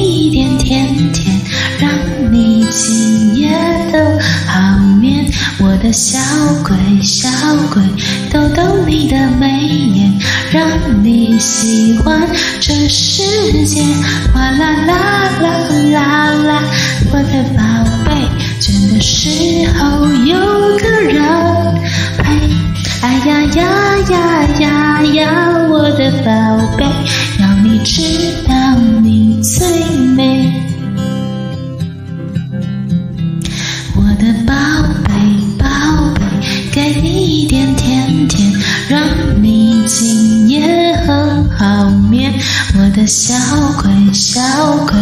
一点甜甜，让你今夜都好眠。我的小鬼，小鬼，逗逗你的眉眼，让你喜欢这世界。哗啦啦啦啦啦，我的宝贝，倦的时候。有。小鬼，小鬼，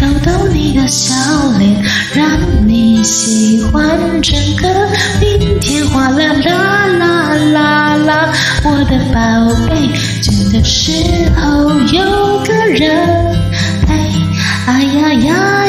逗逗你的笑脸，让你喜欢整个明天。哗啦啦啦啦啦，我的宝贝，倦的时候有个人陪。哎呀呀！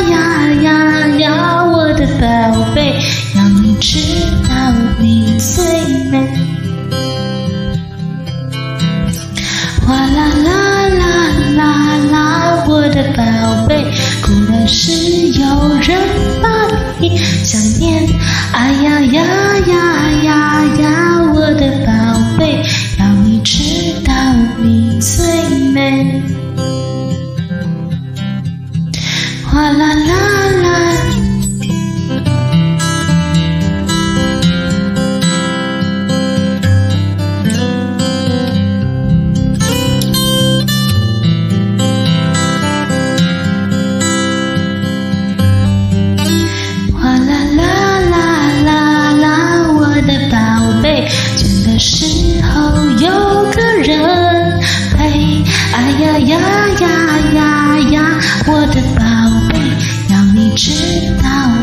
是有人把你想念，哎呀呀呀呀呀，我的宝贝，要你知道你最美，哗啦啦。呀呀呀呀呀！我的宝贝，要你知道。